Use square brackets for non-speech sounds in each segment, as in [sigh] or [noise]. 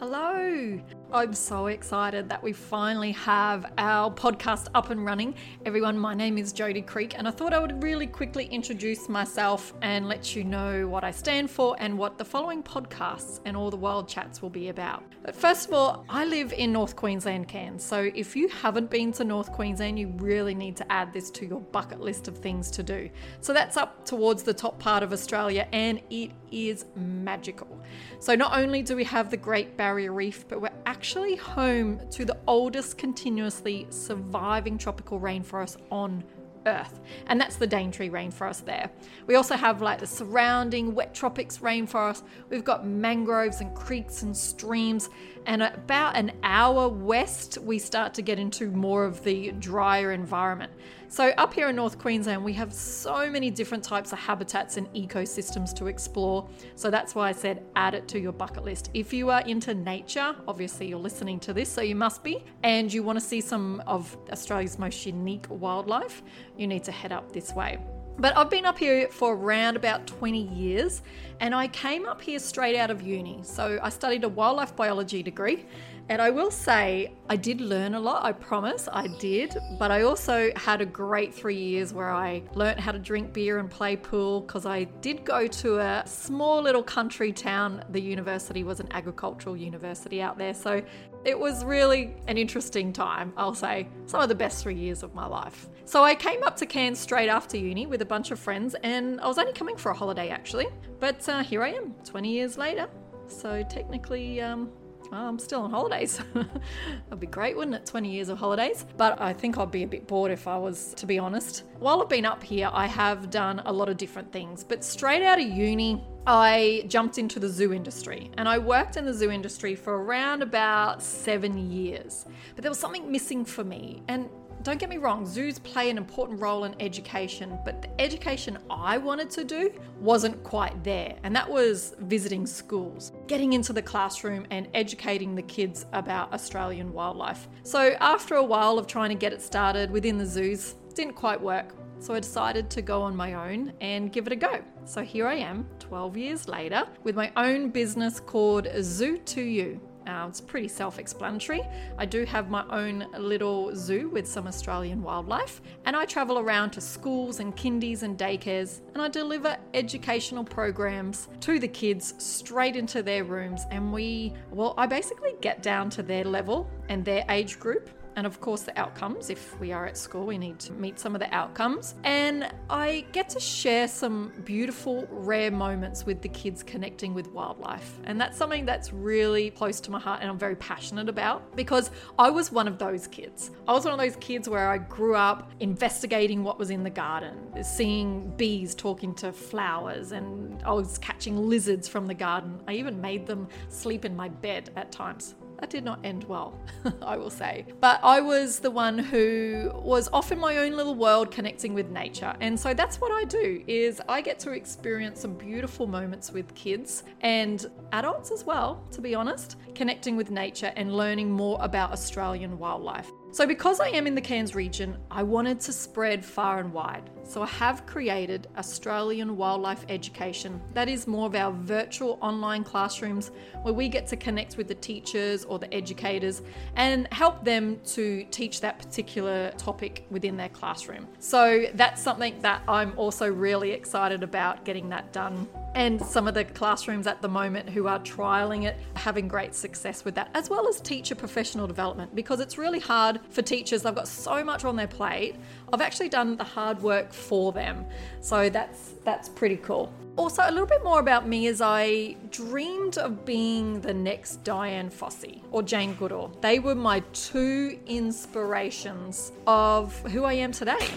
Hello! I'm so excited that we finally have our podcast up and running. Everyone, my name is Jodie Creek, and I thought I would really quickly introduce myself and let you know what I stand for and what the following podcasts and all the wild chats will be about. But first of all, I live in North Queensland, Cairns, so if you haven't been to North Queensland, you really need to add this to your bucket list of things to do. So that's up towards the top part of Australia, and it is magical. So not only do we have the Great Barrier Reef, but we're actually actually home to the oldest continuously surviving tropical rainforest on Earth, and that's the Daintree rainforest there. We also have like the surrounding wet tropics rainforest. We've got mangroves and creeks and streams, and about an hour west, we start to get into more of the drier environment. So, up here in North Queensland, we have so many different types of habitats and ecosystems to explore. So, that's why I said add it to your bucket list. If you are into nature, obviously you're listening to this, so you must be, and you want to see some of Australia's most unique wildlife, you need to head up this way. But I've been up here for around about 20 years and I came up here straight out of uni. So I studied a wildlife biology degree and I will say I did learn a lot, I promise I did. But I also had a great three years where I learnt how to drink beer and play pool because I did go to a small little country town. The university was an agricultural university out there. So it was really an interesting time, I'll say. Some of the best three years of my life. So I came up to Cairns straight after uni with a bunch of friends, and I was only coming for a holiday actually. But uh, here I am, 20 years later. So technically, um, I'm still on holidays. [laughs] That'd be great, wouldn't it? 20 years of holidays. But I think I'd be a bit bored if I was, to be honest. While I've been up here, I have done a lot of different things. But straight out of uni, I jumped into the zoo industry and I worked in the zoo industry for around about seven years. But there was something missing for me. And don't get me wrong, zoos play an important role in education, but the education I wanted to do wasn't quite there. And that was visiting schools, getting into the classroom and educating the kids about Australian wildlife. So after a while of trying to get it started within the zoos, didn't quite work. So I decided to go on my own and give it a go. So here I am, 12 years later, with my own business called Zoo to You. Uh, it's pretty self explanatory. I do have my own little zoo with some Australian wildlife, and I travel around to schools and kindies and daycares, and I deliver educational programs to the kids straight into their rooms. And we, well, I basically get down to their level and their age group and of course the outcomes. If we are at school, we need to meet some of the outcomes. And I get to share some beautiful, rare moments with the kids connecting with wildlife. And that's something that's really close to my heart and I'm very passionate about because I was one of those kids. I was one of those kids where I grew up investigating what was in the garden, seeing bees talking to flowers, and I was catching lizards from the garden. I even made them sleep in my bed at times. That did not end well, [laughs] I will say. But I was the one who was off in my own little world connecting with nature. And so that's what I do is I get to experience some beautiful moments with kids and adults as well, to be honest, connecting with nature and learning more about Australian wildlife. So, because I am in the Cairns region, I wanted to spread far and wide. So, I have created Australian Wildlife Education. That is more of our virtual online classrooms where we get to connect with the teachers or the educators and help them to teach that particular topic within their classroom. So, that's something that I'm also really excited about getting that done and some of the classrooms at the moment who are trialing it having great success with that as well as teacher professional development because it's really hard for teachers. They've got so much on their plate. I've actually done the hard work for them. So that's that's pretty cool. Also a little bit more about me is i dreamed of being the next Dian Fossey or Jane Goodall. They were my two inspirations of who i am today.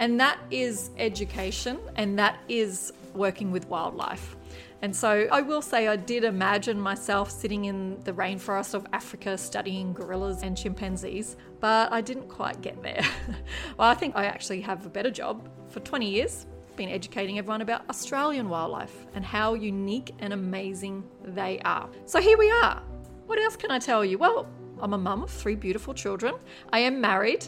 And that is education and that is working with wildlife. And so I will say I did imagine myself sitting in the rainforest of Africa studying gorillas and chimpanzees, but I didn't quite get there. [laughs] well, I think I actually have a better job. For 20 years, been educating everyone about Australian wildlife and how unique and amazing they are. So here we are. What else can I tell you? Well, I'm a mum of three beautiful children. I am married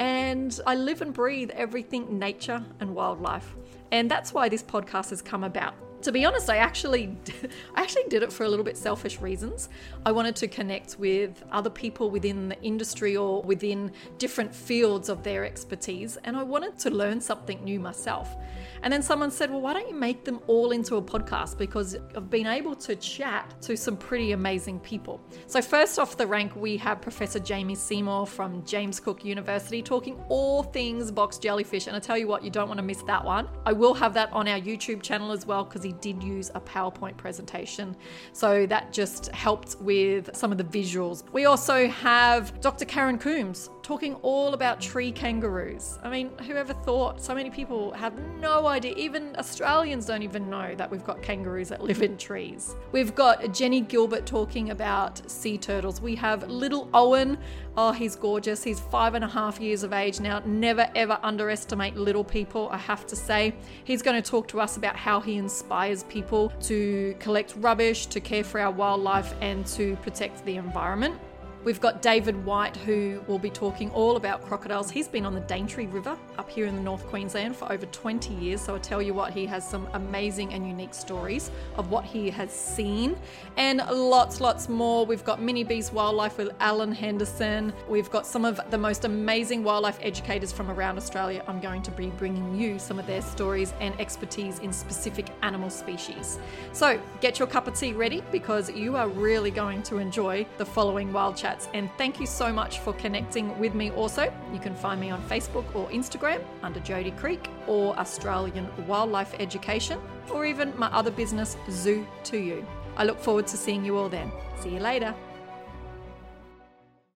and I live and breathe everything nature and wildlife. And that's why this podcast has come about. To be honest, I actually, [laughs] I actually did it for a little bit selfish reasons. I wanted to connect with other people within the industry or within different fields of their expertise, and I wanted to learn something new myself. And then someone said, Well, why don't you make them all into a podcast? Because I've been able to chat to some pretty amazing people. So, first off the rank, we have Professor Jamie Seymour from James Cook University talking all things box jellyfish. And I tell you what, you don't want to miss that one. I will have that on our YouTube channel as well because he did use a PowerPoint presentation. So, that just helped with some of the visuals. We also have Dr. Karen Coombs talking all about tree kangaroos. I mean, whoever thought? So many people have no idea. Even Australians don't even know that we've got kangaroos that live in trees. We've got Jenny Gilbert talking about sea turtles. We have little Owen. Oh, he's gorgeous. He's five and a half years of age now. Never ever underestimate little people, I have to say. He's going to talk to us about how he inspires people to collect rubbish, to care for our wildlife, and to protect the environment. We've got David White, who will be talking all about crocodiles. He's been on the Daintree River up here in the North Queensland for over 20 years. So I tell you what, he has some amazing and unique stories of what he has seen, and lots, lots more. We've got Minibeast Wildlife with Alan Henderson. We've got some of the most amazing wildlife educators from around Australia. I'm going to be bringing you some of their stories and expertise in specific animal species. So get your cup of tea ready because you are really going to enjoy the following wild chat chats. And thank you so much for connecting with me also. You can find me on Facebook or Instagram under Jody Creek or Australian Wildlife Education or even my other business, Zoo to You. I look forward to seeing you all then. See you later.